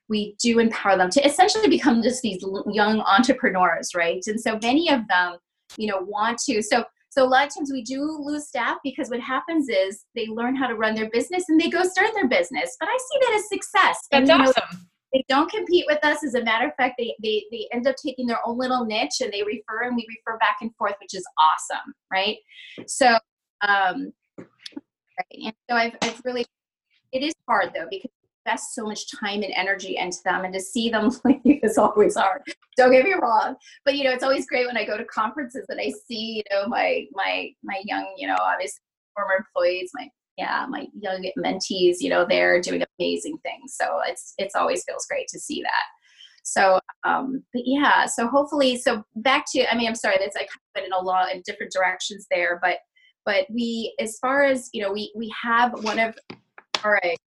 we do empower them to essentially become just these young entrepreneurs right? And so many of them you know want to so so a lot of times we do lose staff because what happens is they learn how to run their business and they go start their business but i see that as success that's and, awesome. know, they don't compete with us. As a matter of fact they, they they end up taking their own little niche and they refer and we refer back and forth which is awesome right? So um and so i've, I've really it is hard though because invest so much time and energy into them and to see them leave is always hard don't get me wrong but you know it's always great when i go to conferences and i see you know my my my young you know obviously former employees my yeah my young mentees you know they're doing amazing things. So it's it's always feels great to see that. So um but yeah so hopefully so back to i mean i'm sorry that's like been in a lot of different directions there but but we as far as you know we we have one of all right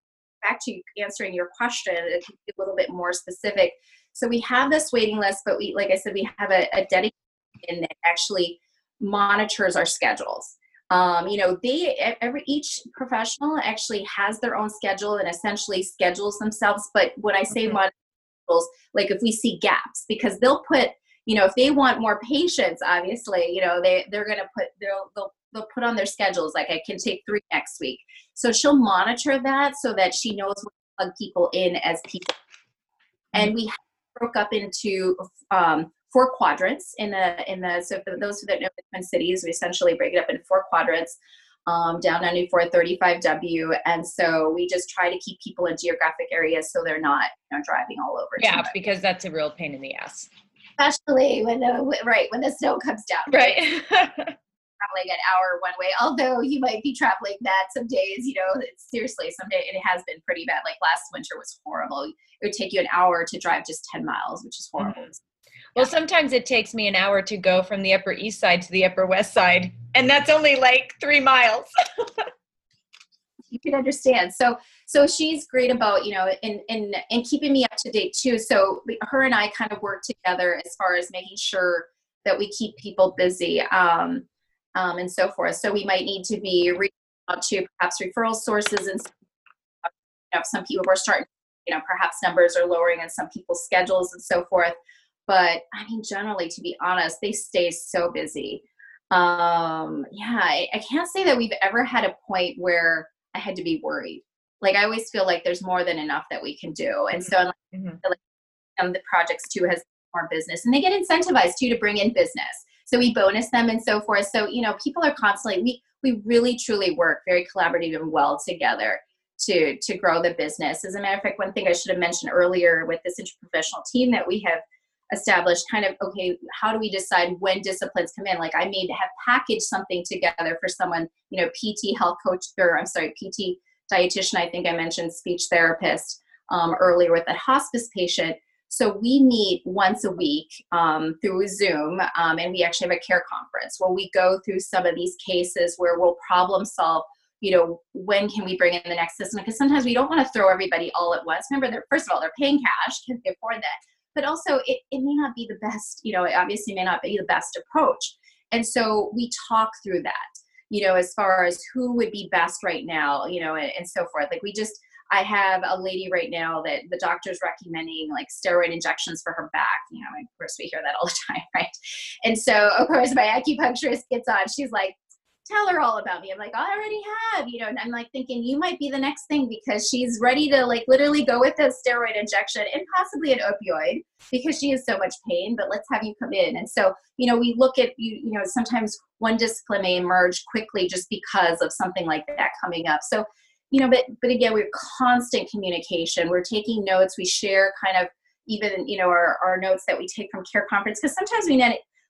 back to answering your question a little bit more specific. So we have this waiting list but we like i said we have a, a dedicated that actually monitors our schedules um, you know they every each professional actually has their own schedule and essentially schedules themselves but when i say mm-hmm. like if we see gaps because they'll put you know if they want more patients obviously you know they they're to put they'll, they'll they'll put on their schedules like i can take three next week. So she'll monitor that so that she knows what to plug people in as people. And we broke up into um, four quadrants in the in the so for those that know the twin cities we essentially break it up in four quadrants um, down 94 35w and so we just try to keep people in geographic areas so they're not you know driving all over yeah because that's a real pain in the ass. Especially when the right when the snow comes down. Right. Traveling an hour one way although you might be traveling that some days you know seriously some day it has been pretty bad. Like last winter was horrible. It would take you an hour to drive just 10 miles which is horrible. Mm-hmm. Well, sometimes it takes me an hour to go from the Upper East Side to the Upper West Side, and that's only like three miles. you can understand. So, so she's great about you know, and and and keeping me up to date too. So her and I kind of work together as far as making sure that we keep people busy, um, um, and so forth. So we might need to be reaching out to perhaps referral sources and you know, some people were starting, you know, perhaps numbers are lowering in some people's schedules and so forth but I mean, generally, to be honest, they stay so busy. Um, yeah, I, I can't say that we've ever had a point where I had to be worried. Like I always feel like there's more than enough that we can do, and so mm-hmm. like, um, the projects too has more business, and they get incentivized too to bring in business. So we bonus them and so forth. So you know, people are constantly we we really truly work very collaborative and well together to to grow the business. As a matter of fact, one thing I should have mentioned earlier with this interprofessional team that we have established kind of okay how do we decide when disciplines come in? Like i may have packaged something together for someone you know pt health coach or i'm sorry pt dietitian i think i mentioned speech therapist um, earlier with a hospice patient. So we meet once a week um, through zoom um, and we actually have a care conference where we go through some of these cases where we'll problem solve you know when can we bring in the next system? Because sometimes we don't want to throw everybody all at once. Remember first of all they're paying cash can they afford that but also it, it may not be the best you know it obviously may not be the best approach and so we talk through that you know as far as who would be best right now you know and, and so forth like we just I have a lady right now that the doctor's recommending like steroid injections for her back. You know, of course we hear that all the time, right? And so of course my acupuncturist gets on. She's like, tell her all about me. I'm like, I already have, you know, and I'm like thinking you might be the next thing because she's ready to like literally go with a steroid injection and possibly an opioid because she has so much pain, but let's have you come in. And so, you know, we look at you, you know, sometimes one discipline may emerge quickly just because of something like that coming up. So, you know, but but again, we're constant communication. We're taking notes, we share kind of even, you know, our, our notes that we take from care conference because sometimes we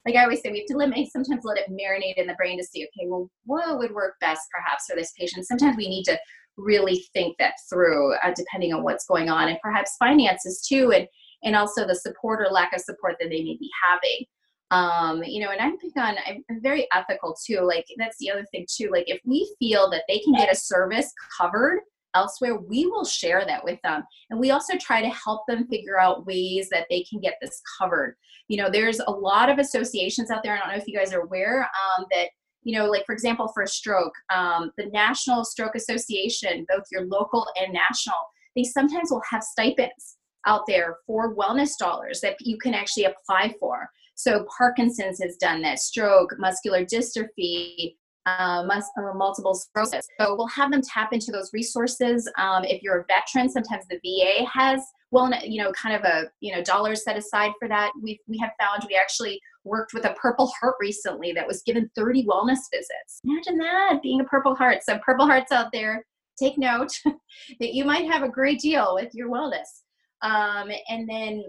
like I always say, we have to let sometimes let it marinate in the brain to see, okay, well, what would work best perhaps for this patient? Sometimes we need to really think that through uh, depending on what's going on and perhaps finances too and and also the support or lack of support that they may be having um you know and i'm big on i'm very ethical too like that's the other thing too like if we feel that they can get a service covered elsewhere we will share that with them. And we also try to help them figure out ways that they can get this covered. You know there's a lot of associations out there i don't know if you guys are aware um, that you know like for example for a stroke um, the national stroke association both your local and national they sometimes will have stipends out there for wellness dollars that you can actually apply for. So Parkinson's has done this, stroke, muscular dystrophy, uh, uh, multiple sclerosis. So we'll have them tap into those resources. Um, if you're a veteran, sometimes the VA has well, you know, kind of a you know dollars set aside for that. We we have found we actually worked with a Purple Heart recently that was given 30 wellness visits. Imagine that being a Purple Heart. So Purple Hearts out there, take note that you might have a great deal with your wellness. Um, and then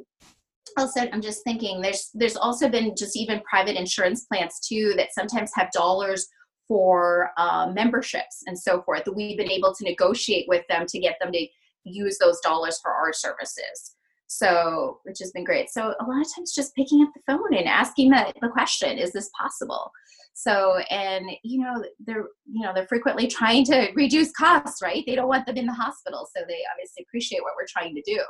also i'm just thinking there's there's also been just even private insurance plans too that sometimes have dollars for uh, memberships. And so forth. We've been able to negotiate with them to get them to use those dollars for our services. So which has been great. So a lot of times just picking up the phone and asking the, the question is this possible? So and you know they're you know they're frequently trying to reduce costs right? They don't want them in the hospital so they obviously appreciate what we're trying to do.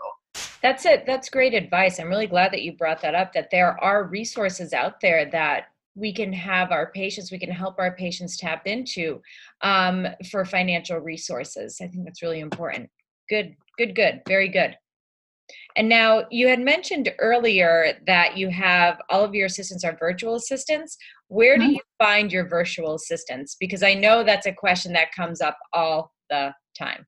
That's it. That's great advice. I'm really glad that you brought that up that there are resources out there that we can have our patients we can help our patients tap into um, for financial resources i think that's really important good good good very good and now you had mentioned earlier that you have all of your assistants are virtual assistants. Where do mm-hmm. you find your virtual assistants? Because I know that's a question that comes up all the time.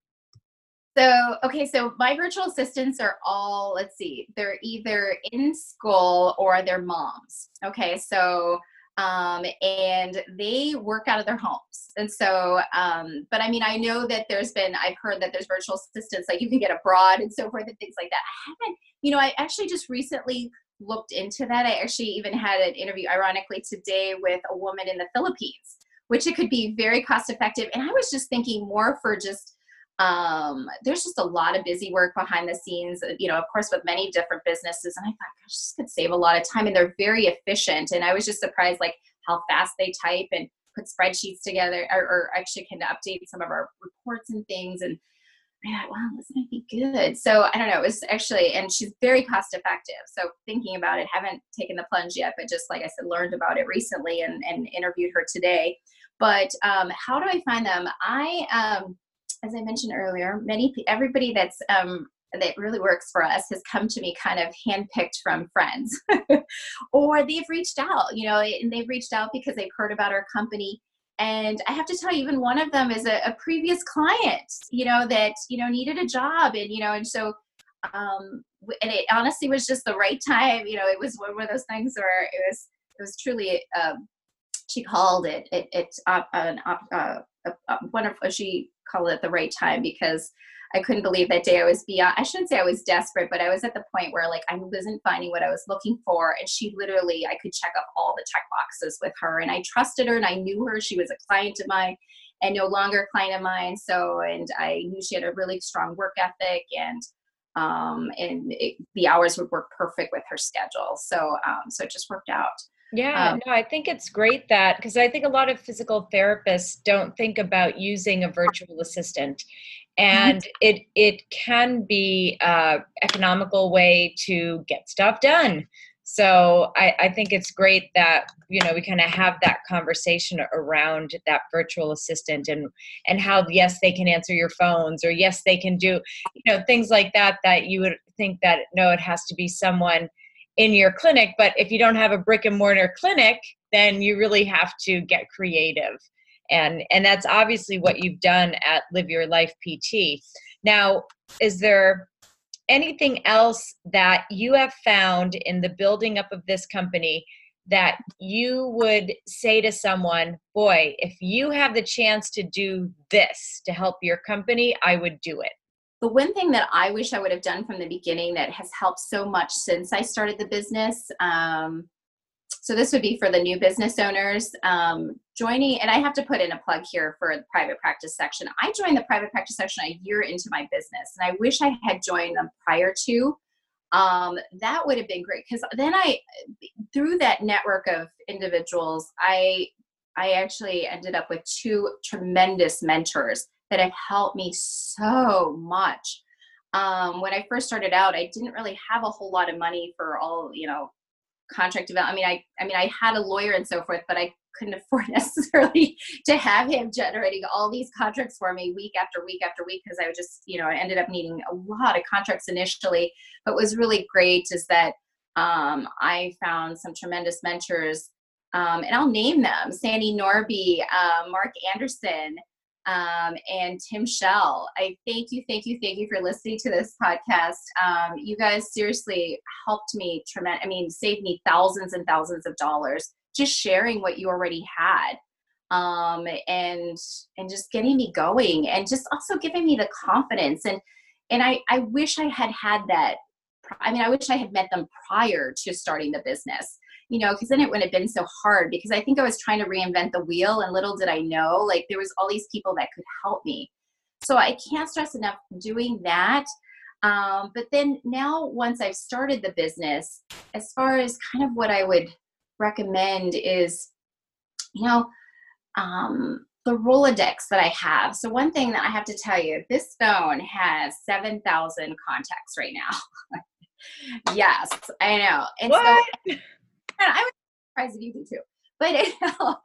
So, okay, so my virtual assistants are all, let's see, they're either in school or they're moms. Okay, so um, and they work out of their homes. And so, um, but I mean, I know that there's been, I've heard that there's virtual assistants, like you can get abroad and so forth and things like that. I haven't, you know, I actually just recently looked into that. I actually even had an interview, ironically, today with a woman in the Philippines, which it could be very cost effective. And I was just thinking more for just, um, there's just a lot of busy work behind the scenes, uh, you know, of course, with many different businesses. And I thought, gosh, this could save a lot of time. And they're very efficient. And I was just surprised, like, how fast they type and put spreadsheets together, or, or actually can update some of our reports and things. And I thought, wow, this might be good. So I don't know. It was actually, and she's very cost effective. So thinking about it, haven't taken the plunge yet, but just like I said, learned about it recently and, and interviewed her today. But um, how do I find them? I um, as I mentioned earlier, many everybody that's um, that really works for us has come to me kind of handpicked from friends, or they've reached out. You know, and they've reached out because they've heard about our company. And I have to tell you, even one of them is a, a previous client. You know that you know needed a job, and you know, and so um, and it honestly was just the right time. You know, it was one of those things where it was it was truly. Um, she called it it, it uh, an, uh, wonderful. She called it the right time because I couldn't believe that day I was beyond, I shouldn't say I was desperate, but I was at the point where like I wasn't finding what I was looking for. And she literally, I could check off all the check boxes with her. And I trusted her and I knew her. She was a client of mine and no longer a client of mine. So, and I knew she had a really strong work ethic and, um, and it, the hours would work perfect with her schedule. So, um, so it just worked out. Yeah, um, no, I think it's great that because I think a lot of physical therapists don't think about using a virtual assistant, mm-hmm. and it it can be a economical way to get stuff done. So I, I think it's great that you know we kind of have that conversation around that virtual assistant and and how yes they can answer your phones or yes they can do you know things like that that you would think that no it has to be someone in your clinic but if you don't have a brick and mortar clinic then you really have to get creative. And and that's obviously what you've done at live your life pt now is there anything else that you have found in the building up of this company that you would say to someone boy if you have the chance to do this to help your company i would do it the one thing that I wish I would have done from the beginning that has helped so much since I started the business um, So this would be for the new business owners um, joining. And I have to put in a plug here for the private practice section. I joined the private practice section a year into my business, and I wish I had joined them prior to. Um, that would have been great because then I, through that network of individuals, I I actually ended up with two tremendous mentors that have helped me so much. Um, when I first started out, I didn't really have a whole lot of money for all, you know, contract development. I mean, I, I mean, I had a lawyer and so forth, but I couldn't afford necessarily to have him generating all these contracts for me week after week after week because I would just, you know, I ended up needing a lot of contracts initially. But was really great is that um, I found some tremendous mentors, um, and I'll name them: Sandy Norby, uh, Mark Anderson, um, and Tim Shell. I thank you, thank you, thank you for listening to this podcast. Um, you guys seriously helped me tremendous. I mean, saved me thousands and thousands of dollars just sharing what you already had. Um, and and just getting me going and just also giving me the confidence and and I, I wish I had had that I mean I wish I had met them prior to starting the business you know, because then it wouldn't have been so hard because I think I was trying to reinvent the wheel and little did I know, like there was all these people that could help me. So I can't stress enough doing that. Um, but then now, once I've started the business, as far as kind of what I would recommend is, you know, um, the Rolodex that I have. So one thing that I have to tell you, this phone has 7,000 contacts right now. yes, I know. And what? So, I was surprised if you do too. But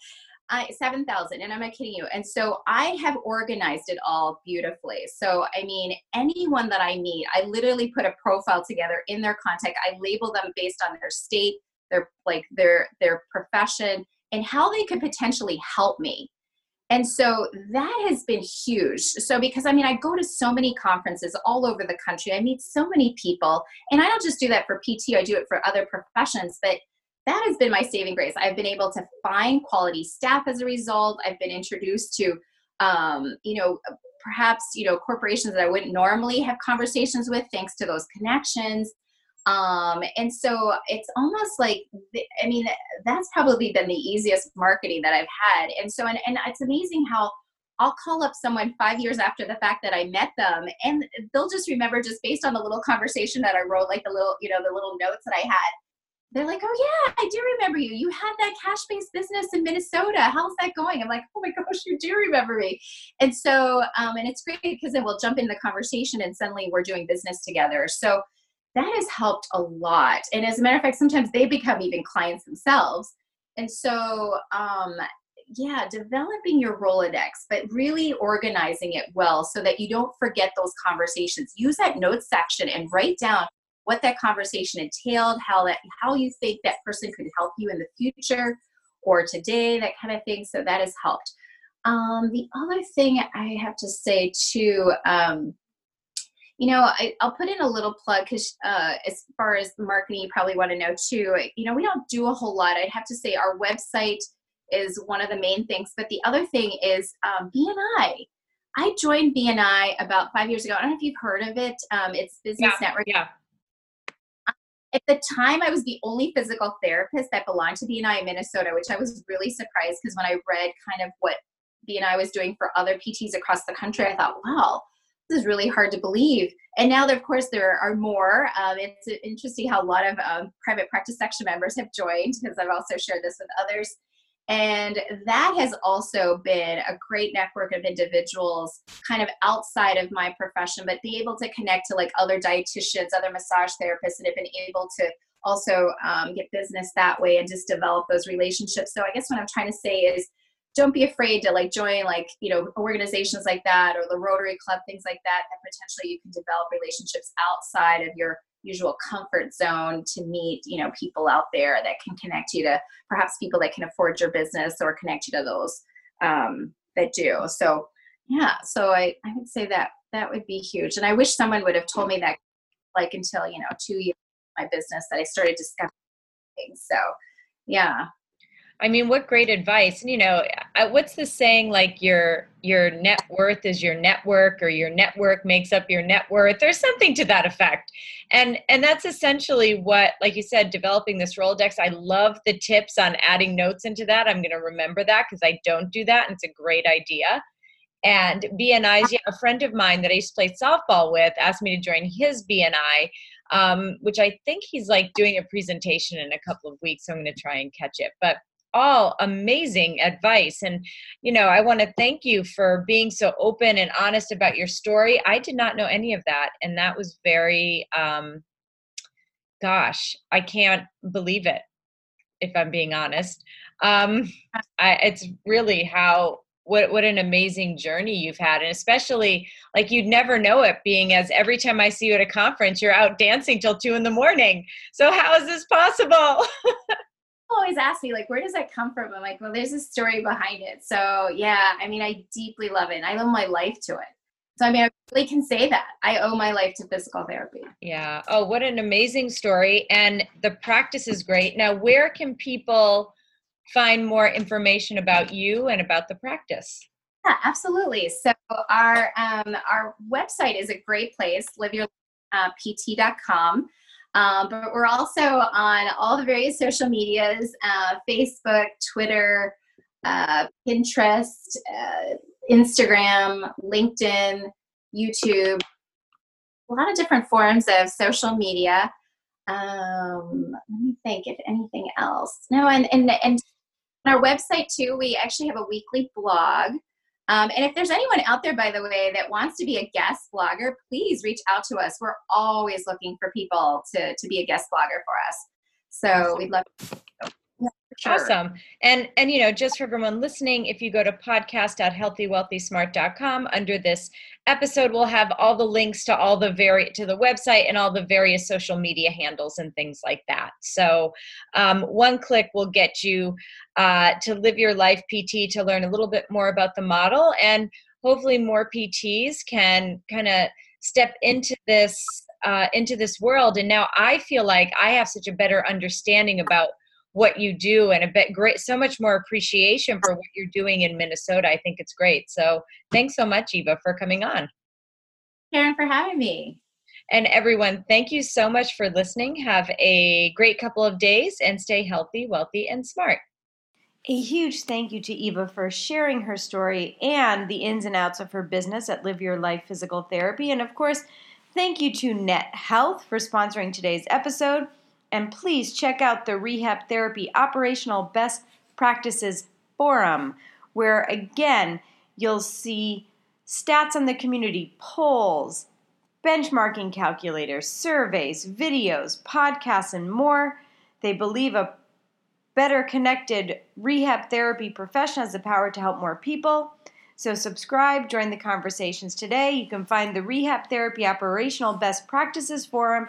I, 7,000, and I'm not kidding you. And so I have organized it all beautifully. So, I mean, anyone that I meet, I literally put a profile together in their contact. I label them based on their state, their like their their profession, and how they could potentially help me. And so that has been huge. So, because I mean, I go to so many conferences all over the country, I meet so many people, and I don't just do that for PT, I do it for other professions. But that has been my saving grace. I've been able to find quality staff as a result. I've been introduced to, um, you know, perhaps you know corporations that I wouldn't normally have conversations with, thanks to those connections. Um, and so it's almost like, I mean, that's probably been the easiest marketing that I've had. And so, and, and it's amazing how I'll call up someone five years after the fact that I met them, and they'll just remember just based on the little conversation that I wrote, like the little, you know, the little notes that I had they're like, oh yeah, I do remember you. You had that cash-based business in Minnesota. How's that going? I'm like, oh my gosh, you do remember me. And so, um, and it's great because then we'll jump in the conversation and suddenly we're doing business together. So that has helped a lot. And as a matter of fact, sometimes they become even clients themselves. And so, um, yeah, developing your Rolodex, but really organizing it well so that you don't forget those conversations. Use that notes section and write down what that conversation entailed, how that how you think that person could help you in the future or today, that kind of thing. So that has helped. Um, the other thing I have to say too, um, you know, I, will put in a little plug because uh, as far as marketing, you probably want to know too. You know, we don't do a whole lot. I'd have to say our website is one of the main things, but the other thing is um, BNI. I joined BNI about five years ago. I don't know if you've heard of it. Um, it's Business yeah, Network. Yeah at the time i was the only physical therapist that belonged to bni in minnesota which i was really surprised because when i read kind of what bni was doing for other pts across the country i thought wow this is really hard to believe. And now of course there are more um, it's interesting how a lot of um, private practice section members have joined because i've also shared this with others and that has also been a great network of individuals kind of outside of my profession, but be able to connect to like other dietitians, other massage therapists, and have been able to also um, get business that way and just develop those relationships. So I guess what I'm trying to say is don't be afraid to like join like you know organizations like that or the rotary club things like that that potentially you can develop relationships outside of your usual comfort zone to meet you know people out there that can connect you to perhaps people that can afford your business or connect you to those um, that do. So yeah so I, I would say that that would be huge. And i wish someone would have told me that like until you know two years my business that i started discovering things. So yeah I mean, what great advice! And you know, what's the saying? Like your your net worth is your network, or your network makes up your net worth. There's something to that effect, and and that's essentially what, like you said, developing this Rolodex. I love the tips on adding notes into that. I'm going to remember that because I don't do that, and it's a great idea. And BNI's, yeah, a friend of mine that I used to play softball with asked me to join his BNI, um, which I think he's like doing a presentation in a couple of weeks. So I'm going to try and catch it. But all amazing advice. And, you know, I want to thank you for being so open and honest about your story. I did not know any of that. And that was very, um, gosh, I can't believe it, if I'm being honest. Um, I, it's really how what what an amazing journey you've had and especially like you'd never know it being as every time i see you at a conference you're out dancing till two in the morning so how is this possible always ask me like where does that come from? I'm like well there's a story behind it. So yeah i mean i deeply love it and i owe my life to it. So i mean i really can say that. I owe my life to physical therapy. Yeah. Oh what an amazing story and the practice is great. Now where can people find more information about you and about the practice? Yeah absolutely. So our um, our website is a great place liveyourpt.com um, but we're also on all the various social medias uh, Facebook, Twitter, uh, Pinterest, uh, Instagram, LinkedIn, YouTube, a lot of different forms of social media. Um, let me think if anything else. No, and, and, and on our website too, we actually have a weekly blog um, and if there's anyone out there, by the way, that wants to be a guest blogger, please reach out to us. We're always looking for people to, to be a guest blogger for us. So we'd love Sure. Awesome. And and you know, just for everyone listening, if you go to podcast.healthywealthysmart.com under this episode, we'll have all the links to all the very to the website and all the various social media handles and things like that. So um, one click will get you uh, to live your life PT to learn a little bit more about the model and hopefully more PTs can kind of step into this uh, into this world. And now I feel like I have such a better understanding about what you do and a bit great so much more appreciation for what you're doing in minnesota. I think it's great. So thanks so much eva for coming on. Karen for having me. And everyone thank you so much for listening. Have a great couple of days and stay healthy wealthy and smart. A huge thank you to Eva for sharing her story and the ins and outs of her business at Live Your Life Physical Therapy. And of course, thank you to Net Health for sponsoring today's episode. And please check out the Rehab Therapy Operational Best Practices Forum, where again, you'll see stats on the community, polls, benchmarking calculators, surveys, videos, podcasts, and more. They believe a better connected rehab therapy profession has the power to help more people. So, subscribe, join the conversations today. You can find the Rehab Therapy Operational Best Practices Forum